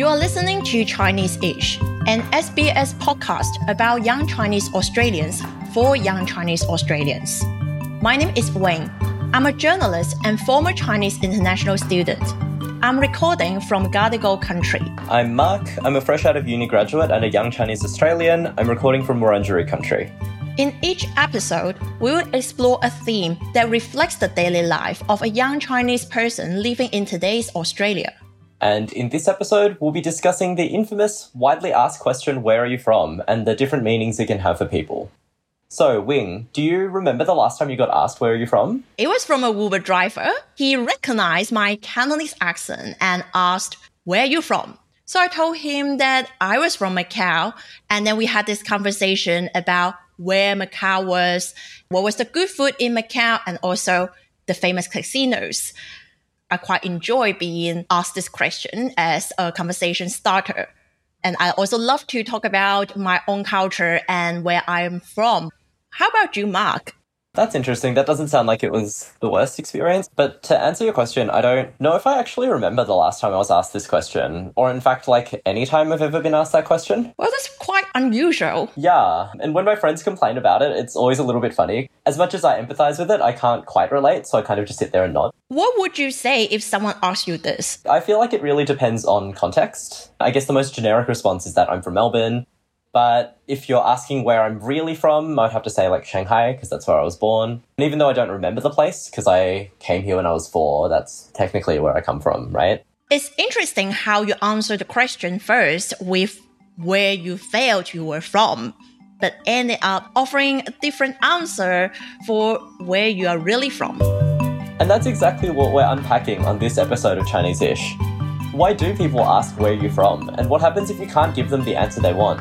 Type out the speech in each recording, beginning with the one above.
You are listening to Chinese Ish, an SBS podcast about young Chinese Australians for young Chinese Australians. My name is Wing. I'm a journalist and former Chinese international student. I'm recording from Gadigal country. I'm Mark. I'm a fresh out of uni graduate and a young Chinese Australian. I'm recording from Wurundjeri country. In each episode, we will explore a theme that reflects the daily life of a young Chinese person living in today's Australia. And in this episode, we'll be discussing the infamous, widely asked question, Where are you from? and the different meanings it can have for people. So, Wing, do you remember the last time you got asked, Where are you from? It was from a Uber driver. He recognized my Cantonese accent and asked, Where are you from? So I told him that I was from Macau. And then we had this conversation about where Macau was, what was the good food in Macau, and also the famous casinos. I quite enjoy being asked this question as a conversation starter. And I also love to talk about my own culture and where I'm from. How about you, Mark? That's interesting. That doesn't sound like it was the worst experience. But to answer your question, I don't know if I actually remember the last time I was asked this question, or in fact, like any time I've ever been asked that question. Well, that's quite unusual. Yeah. And when my friends complain about it, it's always a little bit funny. As much as I empathize with it, I can't quite relate, so I kind of just sit there and nod. What would you say if someone asked you this? I feel like it really depends on context. I guess the most generic response is that I'm from Melbourne. But if you're asking where I'm really from, I'd have to say like Shanghai, because that's where I was born. And even though I don't remember the place, because I came here when I was four, that's technically where I come from, right? It's interesting how you answer the question first with where you felt you were from, but ended up offering a different answer for where you are really from. And that's exactly what we're unpacking on this episode of Chinese Ish. Why do people ask where you're from? And what happens if you can't give them the answer they want?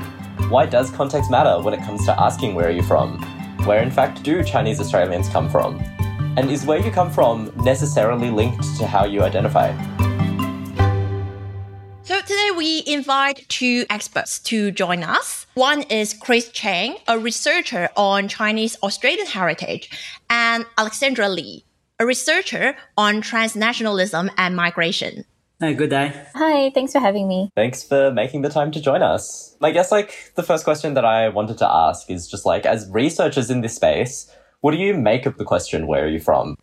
Why does context matter when it comes to asking where are you from? Where in fact do Chinese Australians come from? And is where you come from necessarily linked to how you identify? So today we invite two experts to join us. One is Chris Cheng, a researcher on Chinese Australian heritage, and Alexandra Lee, a researcher on transnationalism and migration. Hey, good day. Hi, thanks for having me. Thanks for making the time to join us. I guess, like, the first question that I wanted to ask is just like, as researchers in this space, what do you make of the question, where are you from?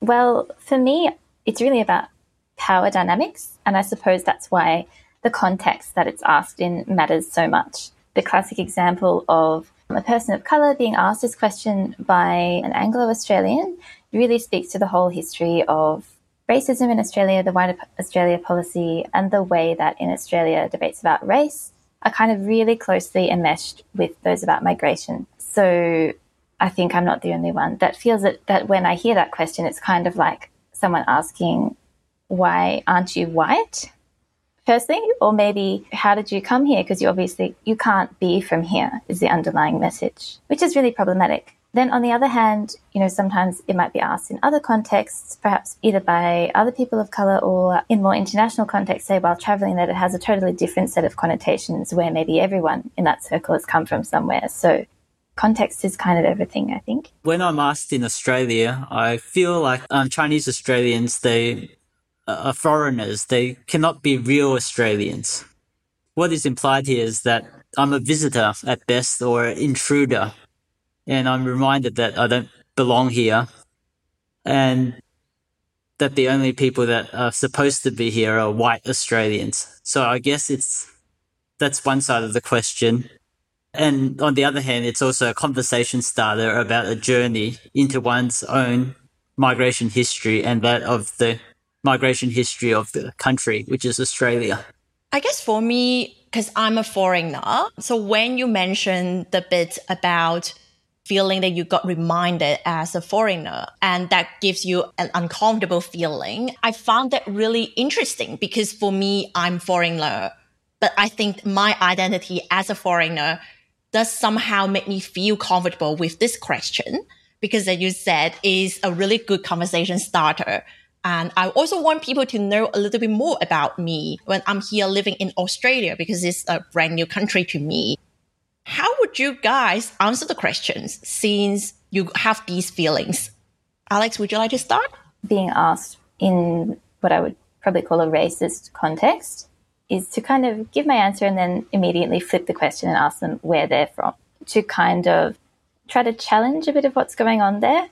Well, for me, it's really about power dynamics. And I suppose that's why the context that it's asked in matters so much. The classic example of a person of colour being asked this question by an Anglo Australian really speaks to the whole history of racism in Australia, the White Australia policy, and the way that in Australia debates about race are kind of really closely enmeshed with those about migration. So I think I'm not the only one that feels that, that when I hear that question, it's kind of like someone asking, why aren't you white? Firstly, or maybe how did you come here? Because you obviously you can't be from here is the underlying message, which is really problematic. Then, on the other hand, you know, sometimes it might be asked in other contexts, perhaps either by other people of color or in more international contexts, say while traveling, that it has a totally different set of connotations where maybe everyone in that circle has come from somewhere. So, context is kind of everything, I think. When I'm asked in Australia, I feel like um, Chinese Australians, they are foreigners. They cannot be real Australians. What is implied here is that I'm a visitor at best or an intruder and I'm reminded that I don't belong here and that the only people that are supposed to be here are white Australians. So I guess it's that's one side of the question. And on the other hand, it's also a conversation starter about a journey into one's own migration history and that of the migration history of the country, which is Australia. I guess for me, because I'm a foreigner, so when you mention the bit about feeling that you got reminded as a foreigner and that gives you an uncomfortable feeling. I found that really interesting because for me, I'm foreigner, but I think my identity as a foreigner does somehow make me feel comfortable with this question because as you said is a really good conversation starter. And I also want people to know a little bit more about me when I'm here living in Australia because it's a brand new country to me. How would you guys answer the questions since you have these feelings? Alex, would you like to start? Being asked in what I would probably call a racist context is to kind of give my answer and then immediately flip the question and ask them where they're from to kind of try to challenge a bit of what's going on there.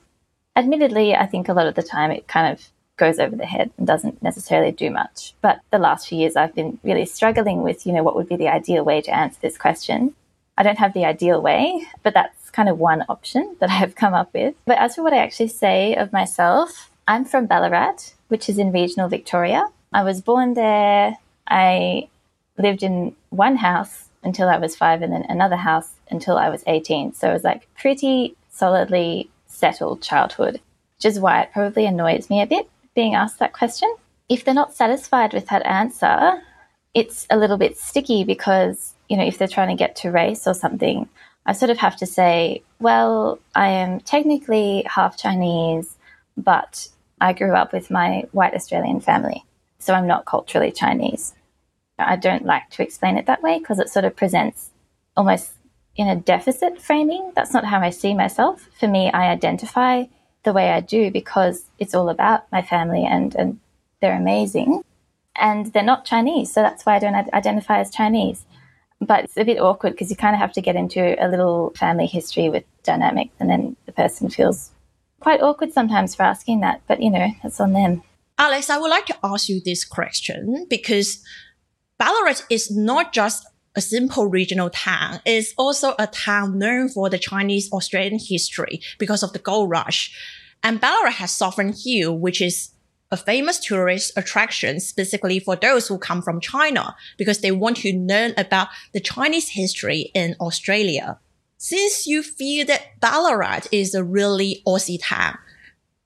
Admittedly, I think a lot of the time it kind of goes over the head and doesn't necessarily do much. But the last few years I've been really struggling with, you know, what would be the ideal way to answer this question. I don't have the ideal way, but that's kind of one option that I have come up with. But as for what I actually say of myself, I'm from Ballarat, which is in regional Victoria. I was born there. I lived in one house until I was five and then another house until I was 18. So it was like pretty solidly settled childhood, which is why it probably annoys me a bit being asked that question. If they're not satisfied with that answer, it's a little bit sticky because you know, if they're trying to get to race or something, I sort of have to say, well, I am technically half Chinese, but I grew up with my white Australian family, so I'm not culturally Chinese. I don't like to explain it that way because it sort of presents almost in a deficit framing. That's not how I see myself. For me, I identify the way I do because it's all about my family and, and they're amazing. And they're not Chinese, so that's why I don't identify as Chinese but it's a bit awkward because you kind of have to get into a little family history with dynamics, and then the person feels quite awkward sometimes for asking that. But you know, that's on them. Alex, I would like to ask you this question because Ballarat is not just a simple regional town. It's also a town known for the Chinese Australian history because of the gold rush. And Ballarat has Sovereign Hill, which is a famous tourist attraction specifically for those who come from China because they want to learn about the Chinese history in Australia. Since you feel that Ballarat is a really Aussie town,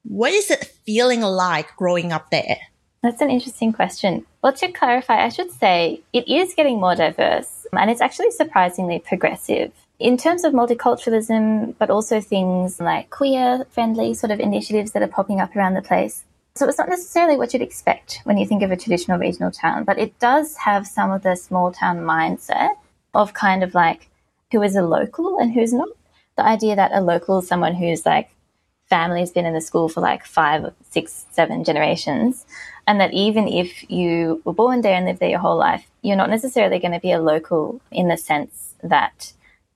what is it feeling like growing up there? That's an interesting question. Well, to clarify, I should say it is getting more diverse and it's actually surprisingly progressive. In terms of multiculturalism, but also things like queer friendly sort of initiatives that are popping up around the place, so it's not necessarily what you'd expect when you think of a traditional regional town, but it does have some of the small town mindset of kind of like who is a local and who's not. The idea that a local is someone who's like family has been in the school for like five, six, seven generations, and that even if you were born there and lived there your whole life, you're not necessarily going to be a local in the sense that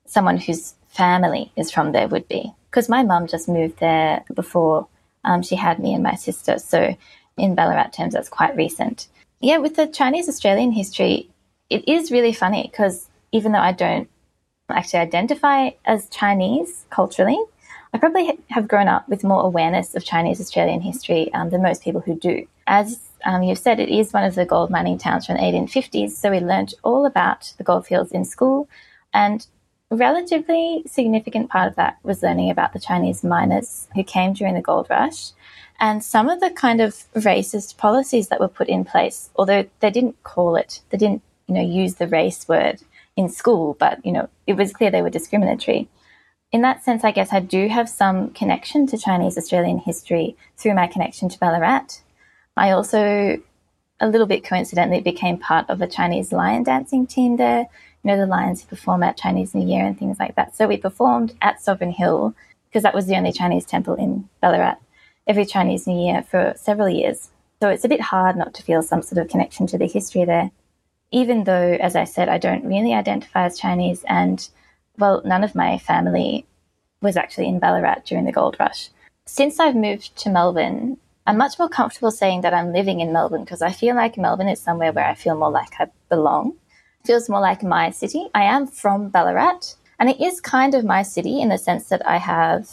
someone whose family is from there would be. Because my mum just moved there before um, she had me and my sister. So, in Ballarat terms, that's quite recent. Yeah, with the Chinese Australian history, it is really funny because even though I don't actually identify as Chinese culturally, I probably have grown up with more awareness of Chinese Australian history um, than most people who do. As um, you've said, it is one of the gold mining towns from the 1850s, so we learnt all about the goldfields in school. And relatively significant part of that was learning about the Chinese miners who came during the gold rush and some of the kind of racist policies that were put in place, although they didn't call it, they didn't, you know, use the race word in school, but, you know, it was clear they were discriminatory. In that sense, I guess I do have some connection to Chinese Australian history through my connection to Ballarat. I also, a little bit coincidentally, became part of a Chinese lion dancing team there you know, the lions who perform at Chinese New Year and things like that. So we performed at Sovereign Hill because that was the only Chinese temple in Ballarat every Chinese New Year for several years. So it's a bit hard not to feel some sort of connection to the history there. Even though, as I said, I don't really identify as Chinese and, well, none of my family was actually in Ballarat during the gold rush. Since I've moved to Melbourne, I'm much more comfortable saying that I'm living in Melbourne because I feel like Melbourne is somewhere where I feel more like I belong feels more like my city. I am from Ballarat, and it is kind of my city in the sense that I have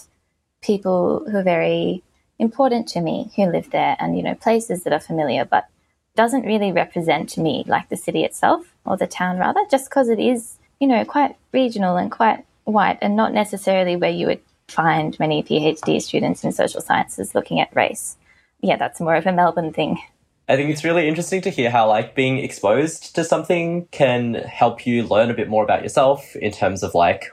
people who are very important to me who live there and, you know, places that are familiar, but doesn't really represent me like the city itself or the town rather, just because it is, you know, quite regional and quite white and not necessarily where you would find many PhD students in social sciences looking at race. Yeah, that's more of a Melbourne thing. I think it's really interesting to hear how like being exposed to something can help you learn a bit more about yourself in terms of like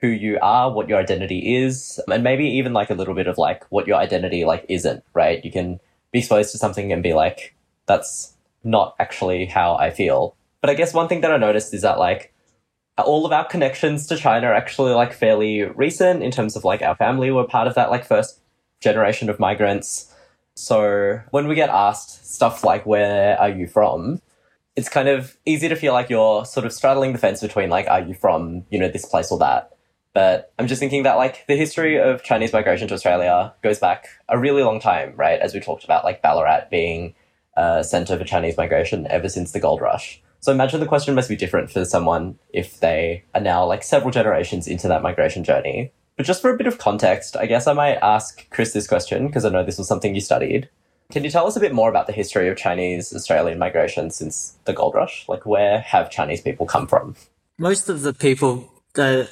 who you are, what your identity is, and maybe even like a little bit of like what your identity like isn't, right? You can be exposed to something and be like, that's not actually how I feel. But I guess one thing that I noticed is that like all of our connections to China are actually like fairly recent in terms of like our family were part of that like first generation of migrants. So when we get asked stuff like, where are you from? It's kind of easy to feel like you're sort of straddling the fence between like, are you from, you know, this place or that? But I'm just thinking that like the history of Chinese migration to Australia goes back a really long time, right? As we talked about, like Ballarat being a center for Chinese migration ever since the gold rush. So imagine the question must be different for someone if they are now like several generations into that migration journey. But just for a bit of context, I guess I might ask Chris this question because I know this was something you studied. Can you tell us a bit more about the history of Chinese Australian migration since the gold rush? Like, where have Chinese people come from? Most of the people that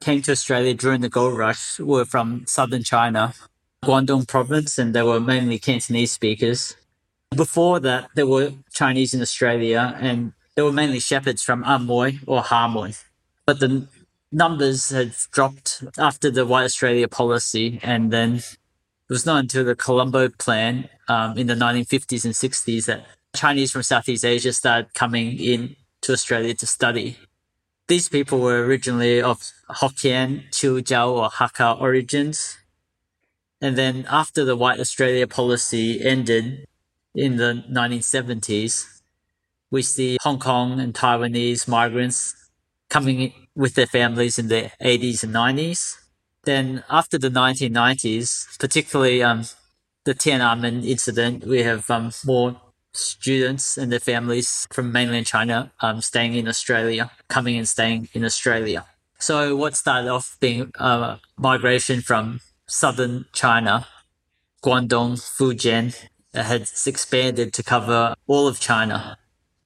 came to Australia during the gold rush were from southern China, Guangdong province, and they were mainly Cantonese speakers. Before that, there were Chinese in Australia, and there were mainly shepherds from Amoy or Harmoy. But the numbers had dropped after the White Australia policy, and then it was not until the Colombo Plan um, in the 1950s and 60s that Chinese from Southeast Asia started coming in to Australia to study. These people were originally of Hokkien, Chiujiao, or Hakka origins. And then after the White Australia policy ended in the 1970s, we see Hong Kong and Taiwanese migrants coming with their families in the 80s and 90s. Then after the 1990s, particularly um, the Tiananmen incident, we have um, more students and their families from mainland China um, staying in Australia, coming and staying in Australia. So what started off being a migration from southern China, Guangdong, Fujian, has expanded to cover all of China.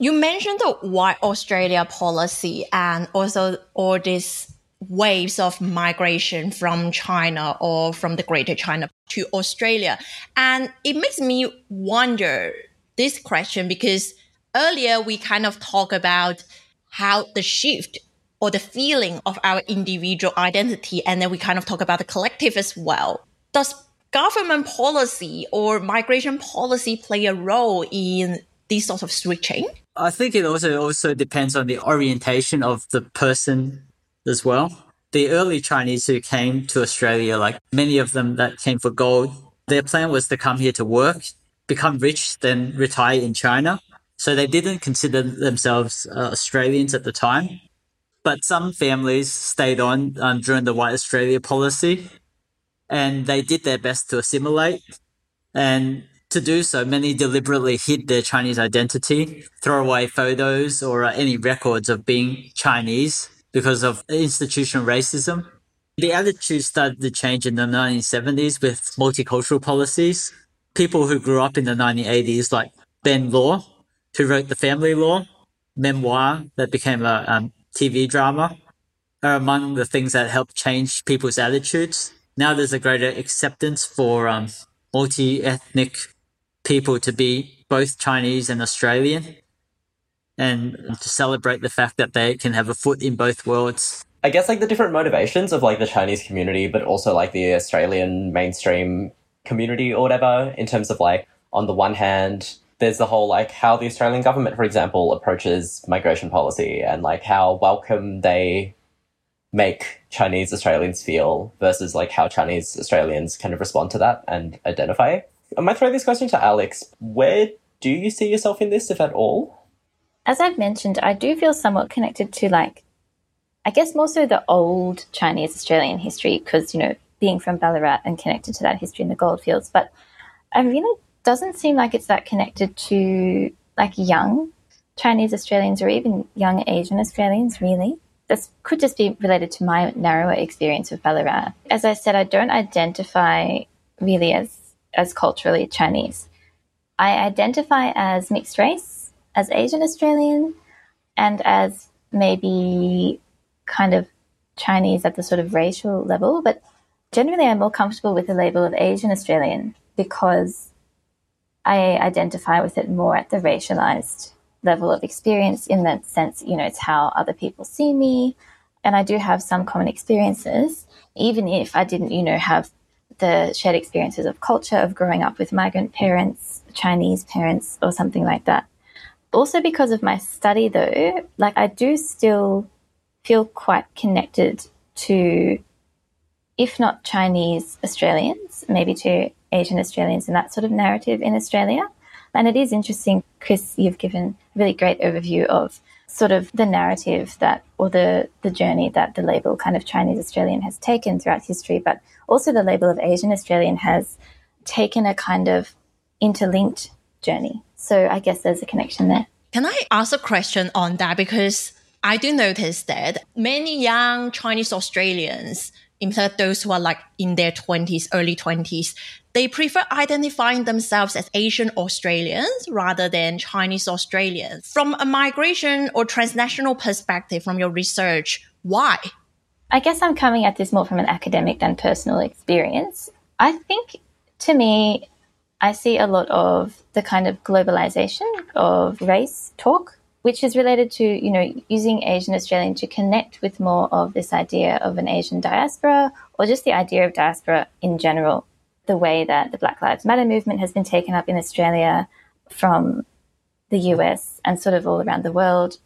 You mentioned the White Australia policy and also all these waves of migration from China or from the Greater China to Australia. And it makes me wonder this question because earlier we kind of talked about how the shift or the feeling of our individual identity, and then we kind of talk about the collective as well. Does government policy or migration policy play a role in this sort of switching? I think it also also depends on the orientation of the person as well. The early Chinese who came to Australia, like many of them that came for gold, their plan was to come here to work, become rich, then retire in China. So they didn't consider themselves uh, Australians at the time. But some families stayed on um, during the White Australia policy and they did their best to assimilate. And to do so, many deliberately hid their Chinese identity, throw away photos or uh, any records of being Chinese because of institutional racism. The attitude started to change in the 1970s with multicultural policies. People who grew up in the 1980s, like Ben Law, who wrote The Family Law memoir that became a um, TV drama, are among the things that helped change people's attitudes. Now there's a greater acceptance for um, multi ethnic people to be both Chinese and Australian and to celebrate the fact that they can have a foot in both worlds. I guess like the different motivations of like the Chinese community, but also like the Australian mainstream community or whatever, in terms of like, on the one hand, there's the whole like how the Australian government, for example, approaches migration policy and like how welcome they make Chinese Australians feel versus like how Chinese Australians kind of respond to that and identify. I might throw this question to Alex. Where do you see yourself in this, if at all? As I've mentioned, I do feel somewhat connected to like, I guess more so the old Chinese Australian history because, you know, being from Ballarat and connected to that history in the goldfields. But I really doesn't seem like it's that connected to like young Chinese Australians or even young Asian Australians, really. This could just be related to my narrower experience of Ballarat. As I said, I don't identify really as, as culturally Chinese. I identify as mixed race, as Asian Australian, and as maybe kind of Chinese at the sort of racial level, but Generally, I'm more comfortable with the label of Asian Australian because I identify with it more at the racialized level of experience in that sense, you know, it's how other people see me. And I do have some common experiences, even if I didn't, you know, have the shared experiences of culture, of growing up with migrant parents, Chinese parents, or something like that. Also, because of my study, though, like I do still feel quite connected to, if not Chinese Australians, maybe to Asian Australians and that sort of narrative in Australia. And it is interesting, Chris, you've given a really great overview of sort of the narrative that, or the, the journey that the label kind of Chinese Australian has taken throughout history, but also the label of Asian Australian has taken a kind of interlinked journey. So I guess there's a connection there. Can I ask a question on that? Because I do notice that many young Chinese Australians, in fact, those who are like in their 20s, early 20s, they prefer identifying themselves as Asian Australians rather than Chinese Australians. From a migration or transnational perspective, from your research, why? I guess I'm coming at this more from an academic than personal experience. I think to me, I see a lot of the kind of globalization of race talk, which is related to, you know, using Asian Australian to connect with more of this idea of an Asian diaspora or just the idea of diaspora in general the way that the Black Lives Matter movement has been taken up in Australia from the US and sort of all around the world,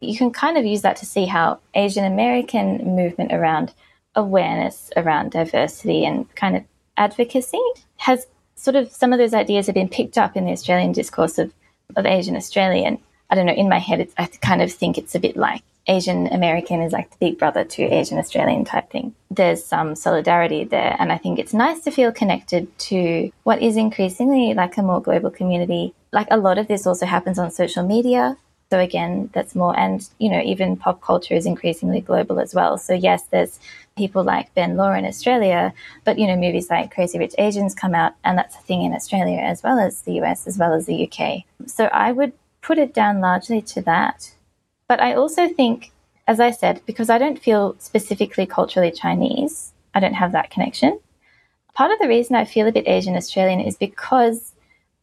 you can kind of use that to see how Asian American movement around awareness around diversity and kind of advocacy has sort of some of those ideas have been picked up in the Australian discourse of, of Asian Australian. I don't know, in my head, I kind of think it's a bit like Asian American is like the big brother to Asian Australian type thing. There's some solidarity there. And I think it's nice to feel connected to what is increasingly like a more global community. Like a lot of this also happens on social media. So again, that's more, and you know, even pop culture is increasingly global as well. So yes, there's people like Ben Law in Australia, but you know, movies like Crazy Rich Asians come out, and that's a thing in Australia as well as the US as well as the UK. So I would put it down largely to that. But I also think, as I said, because I don't feel specifically culturally Chinese, I don't have that connection. Part of the reason I feel a bit Asian Australian is because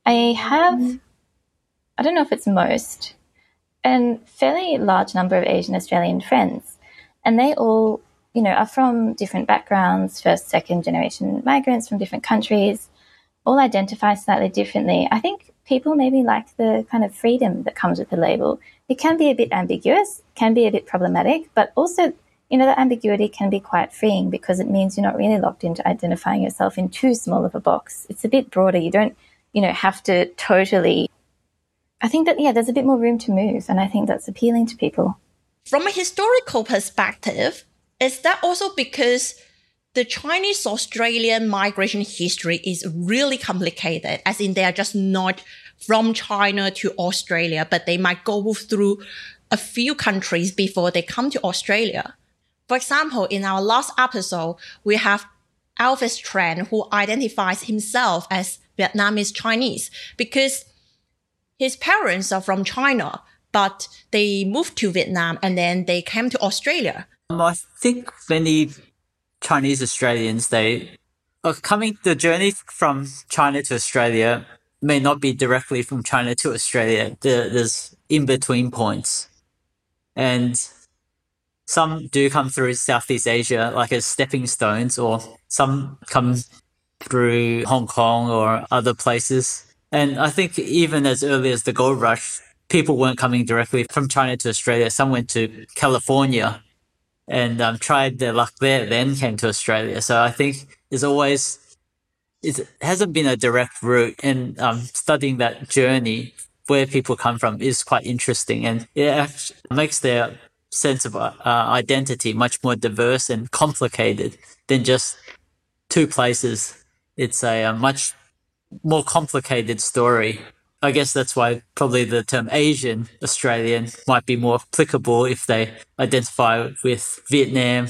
I have, mm-hmm. I don't know if it's most, a fairly large number of Asian Australian friends. And they all, you know, are from different backgrounds, first, second generation migrants from different countries, all identify slightly differently. I think people maybe like the kind of freedom that comes with the label. It can be a bit ambiguous, can be a bit problematic, but also, you know, the ambiguity can be quite freeing because it means you're not really locked into identifying yourself in too small of a box. It's a bit broader. You don't, you know, have to totally. I think that, yeah, there's a bit more room to move, and I think that's appealing to people. From a historical perspective, is that also because the Chinese Australian migration history is really complicated, as in they are just not from China to Australia, but they might go through a few countries before they come to Australia. For example, in our last episode, we have Elvis Tran, who identifies himself as Vietnamese Chinese because his parents are from China, but they moved to Vietnam and then they came to Australia. Um, I think many Chinese Australians, they are coming, the journey from China to Australia may not be directly from China to Australia. There, there's in between points. And some do come through Southeast Asia, like as stepping stones, or some come through Hong Kong or other places. And I think even as early as the gold rush, people weren't coming directly from China to Australia. Some went to California and um, tried their luck there, then came to Australia. So I think there's always it hasn't been a direct route, and um, studying that journey where people come from is quite interesting, and it makes their sense of uh, identity much more diverse and complicated than just two places. It's a, a much more complicated story I guess that's why probably the term Asian Australian might be more applicable if they identify with Vietnam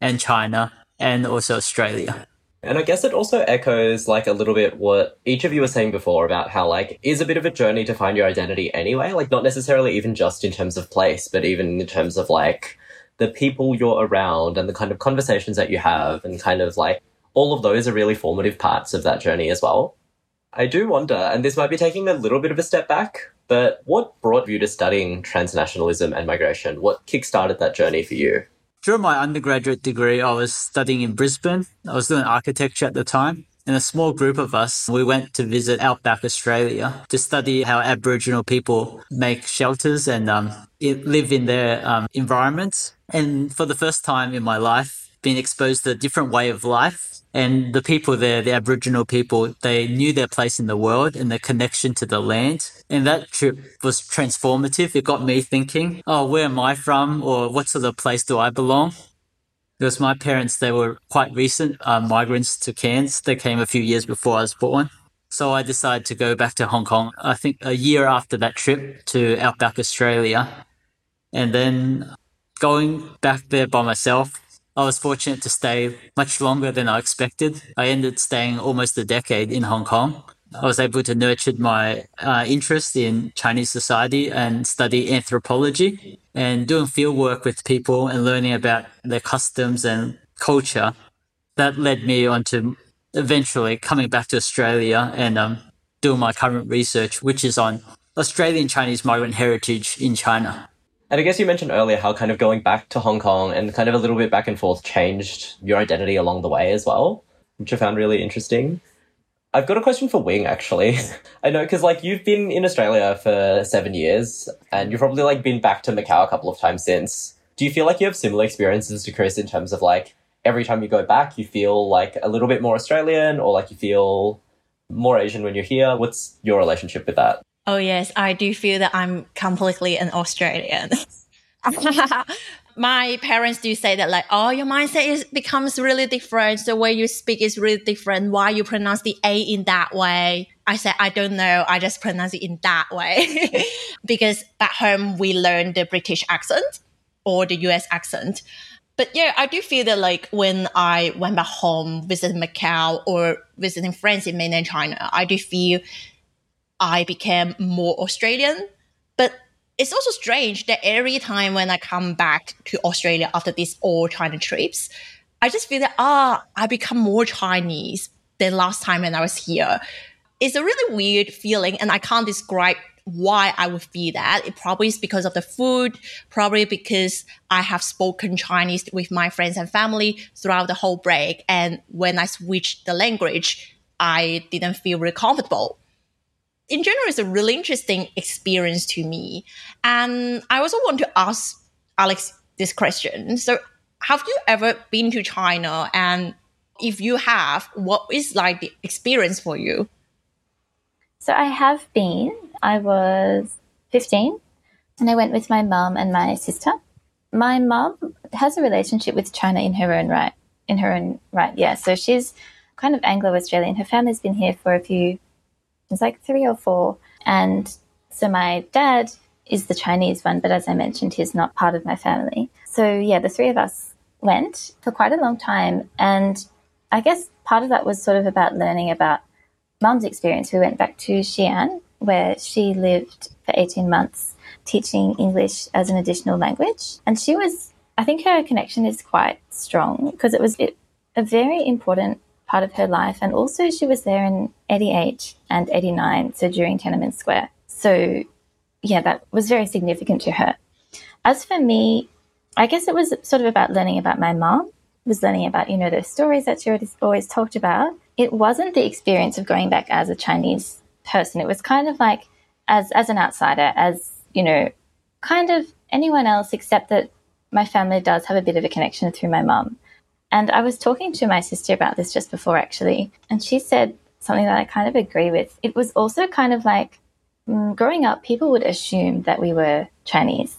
and China and also Australia. And I guess it also echoes like a little bit what each of you were saying before about how like is a bit of a journey to find your identity anyway, like not necessarily even just in terms of place, but even in terms of like the people you're around and the kind of conversations that you have and kind of like all of those are really formative parts of that journey as well. I do wonder, and this might be taking a little bit of a step back, but what brought you to studying transnationalism and migration? What kickstarted that journey for you? During my undergraduate degree, I was studying in Brisbane. I was doing architecture at the time. And a small group of us, we went to visit Outback Australia to study how Aboriginal people make shelters and um, live in their um, environments. And for the first time in my life, being exposed to a different way of life and the people there, the Aboriginal people, they knew their place in the world and their connection to the land. And that trip was transformative. It got me thinking, oh, where am I from? Or what sort of place do I belong? Because my parents, they were quite recent uh, migrants to Cairns. They came a few years before I was born. So I decided to go back to Hong Kong, I think a year after that trip to Outback Australia. And then going back there by myself, I was fortunate to stay much longer than I expected. I ended staying almost a decade in Hong Kong. I was able to nurture my uh, interest in Chinese society and study anthropology and doing field work with people and learning about their customs and culture. That led me on to eventually coming back to Australia and um, doing my current research, which is on Australian Chinese migrant heritage in China. And I guess you mentioned earlier how kind of going back to Hong Kong and kind of a little bit back and forth changed your identity along the way as well, which I found really interesting. I've got a question for Wing actually. I know because like you've been in Australia for seven years and you've probably like been back to Macau a couple of times since. Do you feel like you have similar experiences to Chris in terms of like every time you go back you feel like a little bit more Australian or like you feel more Asian when you're here? What's your relationship with that? Oh, yes, I do feel that I'm completely an Australian. my parents do say that like oh your mindset is becomes really different. The way you speak is really different. Why you pronounce the a in that way? I said i don't know. I just pronounce it in that way. Because back home we learn the british accent or the us accent. But yeah i do feel that like when i went back home visiting macau or visiting friends in mainland china i do feel I became more Australian. But it's also strange that every time when I come back to Australia after these all China trips, I just feel that ah, I become more Chinese than last time when I was here. It's a really weird feeling, and I can't describe why I would feel that. It probably is because of the food, probably because I have spoken Chinese with my friends and family throughout the whole break. And when I switched the language, I didn't feel really comfortable in general, it's a really interesting experience to me. And I also want to ask Alex this question. So, have you ever been to China? And if you have, what is like the experience for you? So, I have been. I was 15 and I went with my mum and my sister. My mum has a relationship with China in her own right. In her own right, yeah. So she's kind of Anglo Australian. Her family's been here for a few it's like three or four. And so my dad is the Chinese one, but as I mentioned, he's not part of my family. So yeah, the three of us went for quite a long time. And I guess part of that was sort of about learning about mum's experience. We went back to Xi'an, where she lived for 18 months teaching English as an additional language. And she was, I think her connection is quite strong because it was a very important part of her life. And also, she was there in 88 and 89, so during Tiananmen Square. So, yeah, that was very significant to her. As for me, I guess it was sort of about learning about my mom, was learning about, you know, those stories that she always talked about. It wasn't the experience of going back as a Chinese person. It was kind of like as as an outsider, as, you know, kind of anyone else except that my family does have a bit of a connection through my mum. And I was talking to my sister about this just before, actually, and she said something that I kind of agree with. It was also kind of like mm, growing up, people would assume that we were Chinese.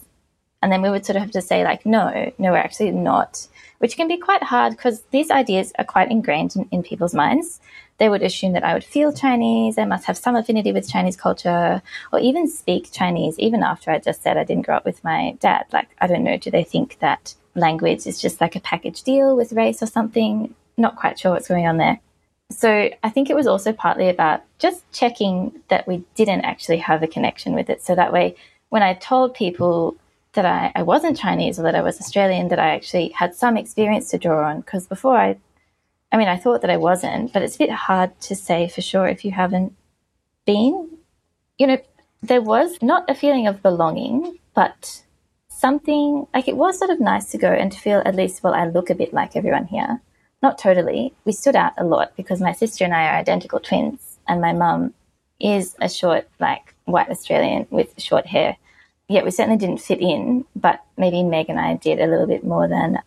And then we would sort of have to say, like, no, no, we're actually not, which can be quite hard because these ideas are quite ingrained in, in people's minds. They would assume that I would feel Chinese, I must have some affinity with Chinese culture, or even speak Chinese, even after I just said I didn't grow up with my dad. Like, I don't know, do they think that language is just like a package deal with race or something. Not quite sure what's going on there. So I think it was also partly about just checking that we didn't actually have a connection with it. So that way, when I told people that I, I wasn't Chinese or that I was Australian, that I actually had some experience to draw on. Because before I I mean, I thought that I wasn't, but it's a bit hard to say for sure if you haven't been. You know, there was not a feeling of belonging, but something like it was sort of nice to go and to feel at least, well, I look a bit like everyone here. Not totally. We stood out a lot because my sister and I are identical twins, and my mum is a short, like white Australian with short hair. Yet we certainly didn't fit in, but maybe Meg and I did a little bit more than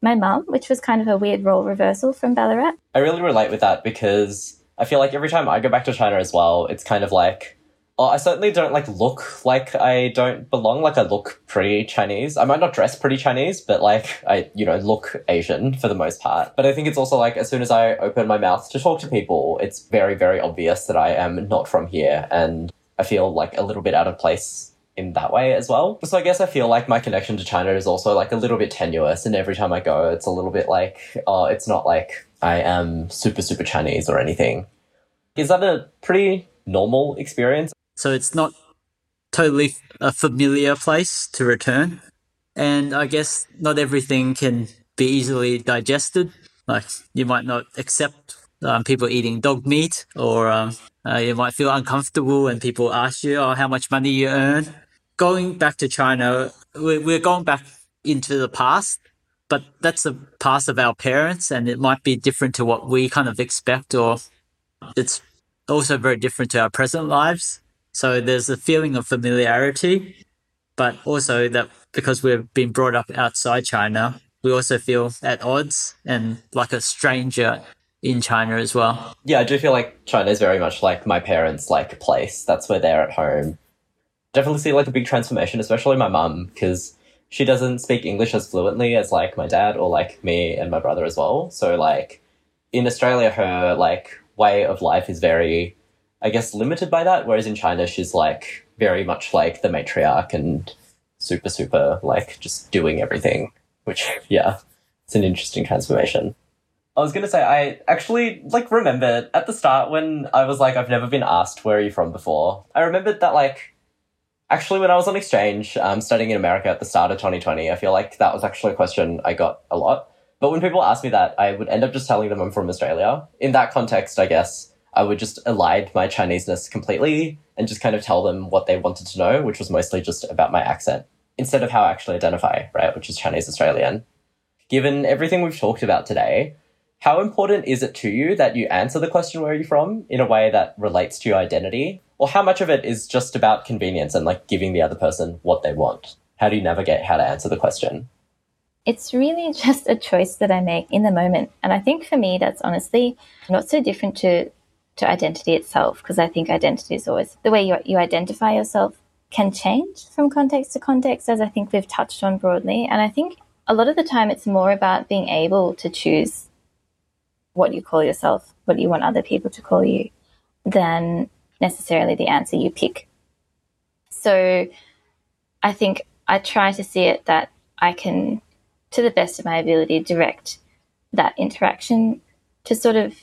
my mum, which was kind of a weird role reversal from Ballarat. I really relate with that because I feel like every time I go back to China as well, it's kind of like, oh, I certainly don't like look like I don't belong. Like I look pretty Chinese. I might not dress pretty Chinese, but like I, you know, look Asian for the most part. But I think it's also like as soon as I open my mouth to talk to people, it's very, very obvious that I am not from here. And I feel like a little bit out of place in that way as well. So I guess I feel like my connection to China is also like a little bit tenuous, and every time I go, it's a little bit like, oh, it's not like I am super, super Chinese or anything. Is that a pretty normal experience? So it's not totally a familiar place to return. And I guess not everything can be easily digested. Like you might not accept um, people eating dog meat, or um, uh, you might feel uncomfortable when people ask you, "Oh, how much money you earn?" Going back to China, we're going back into the past, but that's the past of our parents, and it might be different to what we kind of expect, or it's also very different to our present lives. So there's a feeling of familiarity, but also that because we've been brought up outside China, we also feel at odds and like a stranger in China as well. Yeah, I do feel like China is very much like my parents' like place. That's where they're at home. Definitely see like a big transformation, especially my mum, because she doesn't speak English as fluently as like my dad or like me and my brother as well. So like in Australia, her like way of life is very, I guess, limited by that. Whereas in China, she's like very much like the matriarch and super, super like just doing everything. Which yeah, it's an interesting transformation. I was gonna say I actually like remembered at the start when I was like I've never been asked where are you from before. I remembered that like actually when I was on exchange um, studying in America at the start of 2020, I feel like that was actually a question I got a lot. But when people ask me that, I would end up just telling them I'm from Australia. In that context, I guess I would just elide my Chineseness completely and just kind of tell them what they wanted to know, which was mostly just about my accent instead of how I actually identify, right, which is Chinese Australian. Given everything we've talked about today, how important is it to you that you answer the question, where are you from, in a way that relates to your identity? Or how much of it is just about convenience and like giving the other person what they want? How do you navigate how to answer the question? It's really just a choice that I make in the moment. And I think for me, that's honestly not so different to, to identity itself, because I think identity is always the way you, you identify yourself can change from context to context, as I think we've touched on broadly. And I think a lot of the time it's more about being able to choose what you call yourself, what you want other people to call you, than necessarily the answer you pick. So I think I try to see it that I can, to the best of my ability, direct that interaction to sort of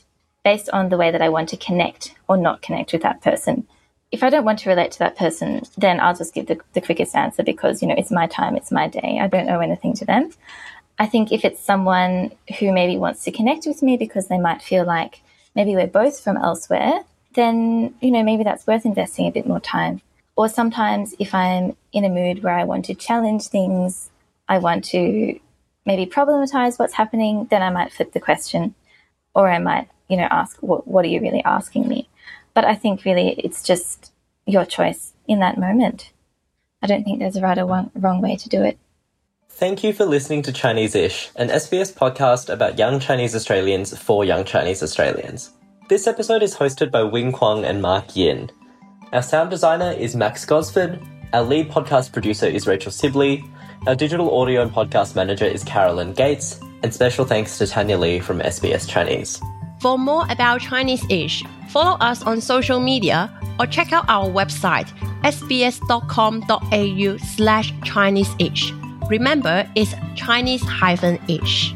based on the way that I want to connect or not connect with that person. If I don't want to relate to that person, then I'll just give the, the quickest answer because, you know, it's my time, it's my day. I don't owe anything to them. I think if it's someone who maybe wants to connect with me because they might feel like maybe we're both from elsewhere, then, you know, maybe that's worth investing a bit more time. Or sometimes if I'm in a mood where I want to challenge things, I want to maybe problematize what's happening, then I might flip the question or I might, you know, ask, what, what are you really asking me? But I think really it's just your choice in that moment. I don't think there's a right or wrong way to do it. Thank you for listening to Chinese Ish, an SBS podcast about young Chinese Australians for young Chinese Australians. This episode is hosted by Wing Kwong and Mark Yin. Our sound designer is Max Gosford. Our lead podcast producer is Rachel Sibley. Our digital audio and podcast manager is Carolyn Gates. And special thanks to Tanya Lee from SBS Chinese. For more about Chinese ish, follow us on social media or check out our website sbs.com.au slash Chinese ish. Remember, it's Chinese hyphen ish.